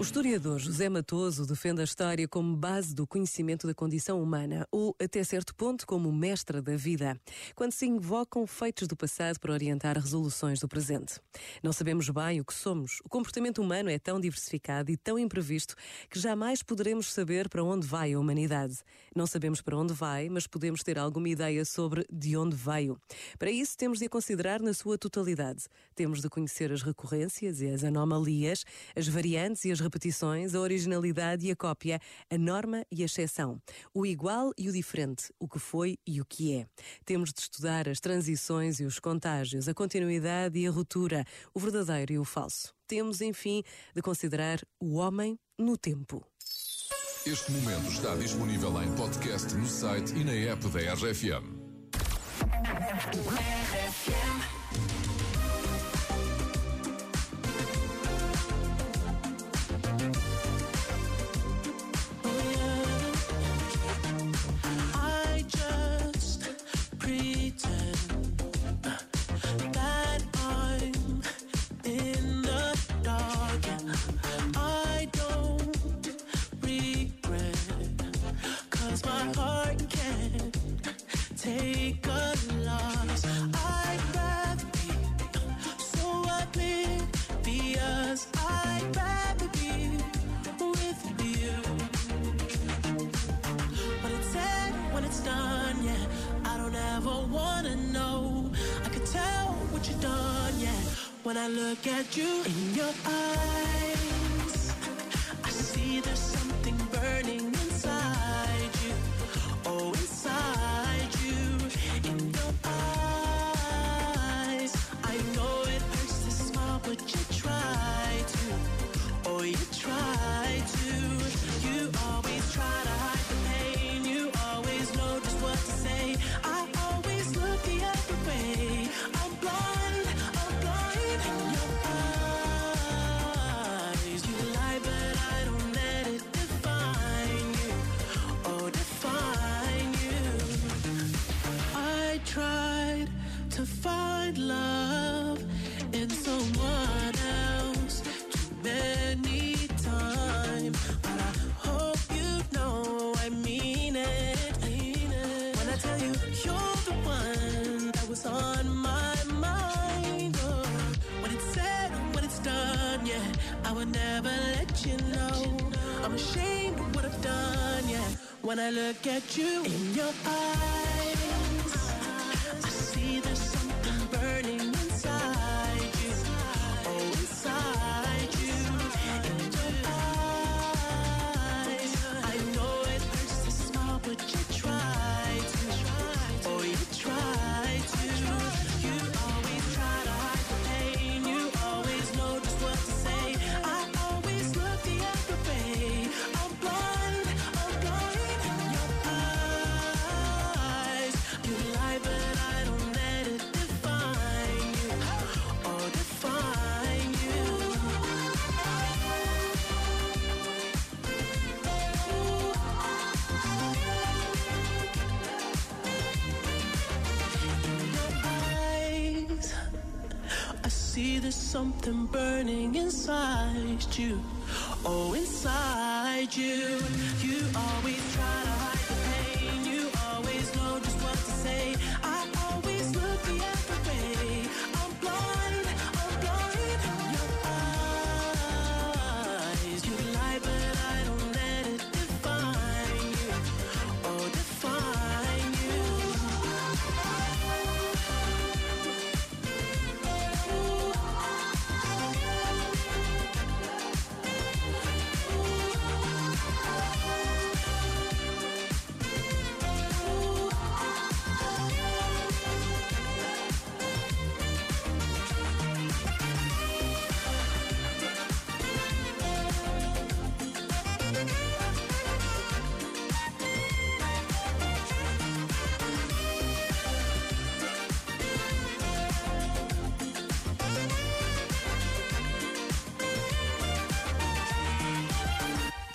O historiador José Matoso defende a história como base do conhecimento da condição humana, ou, até certo ponto, como mestra da vida, quando se invocam feitos do passado para orientar resoluções do presente. Não sabemos bem o que somos. O comportamento humano é tão diversificado e tão imprevisto que jamais poderemos saber para onde vai a humanidade. Não sabemos para onde vai, mas podemos ter alguma ideia sobre de onde veio. Para isso, temos de a considerar na sua totalidade. Temos de conhecer as recorrências e as anomalias, as variantes e as repetições, a originalidade e a cópia, a norma e a exceção, o igual e o diferente, o que foi e o que é. Temos de estudar as transições e os contágios, a continuidade e a ruptura, o verdadeiro e o falso. Temos, enfim, de considerar o homem no tempo. Este momento está disponível em podcast no site e na app da RFM. Take a loss. I'd rather be so oblivious. I'd rather be with you. It's said, when it's done, yeah, I don't ever wanna know. I could tell what you've done, yeah, when I look at you in your eyes. I see there's something but you try to. Oh, you try to. You always try to hide the pain. You always know just what to say. I tell you you're the one that was on my mind, oh, when it's said when it's done, yeah, I would never let you know. I'm ashamed of what I've done, yeah. When I look at you in your eyes, I see there's see there's something burning inside you. Oh, inside you. You always try to hide the pain. You always know just what to say. I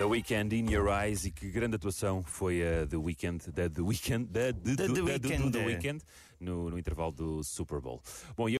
The Weekend in Your Eyes e que grande atuação foi a The Weekend, da The Weekend, da, The do Weeknd. The Weekend no, no intervalo do Super Bowl. Bom,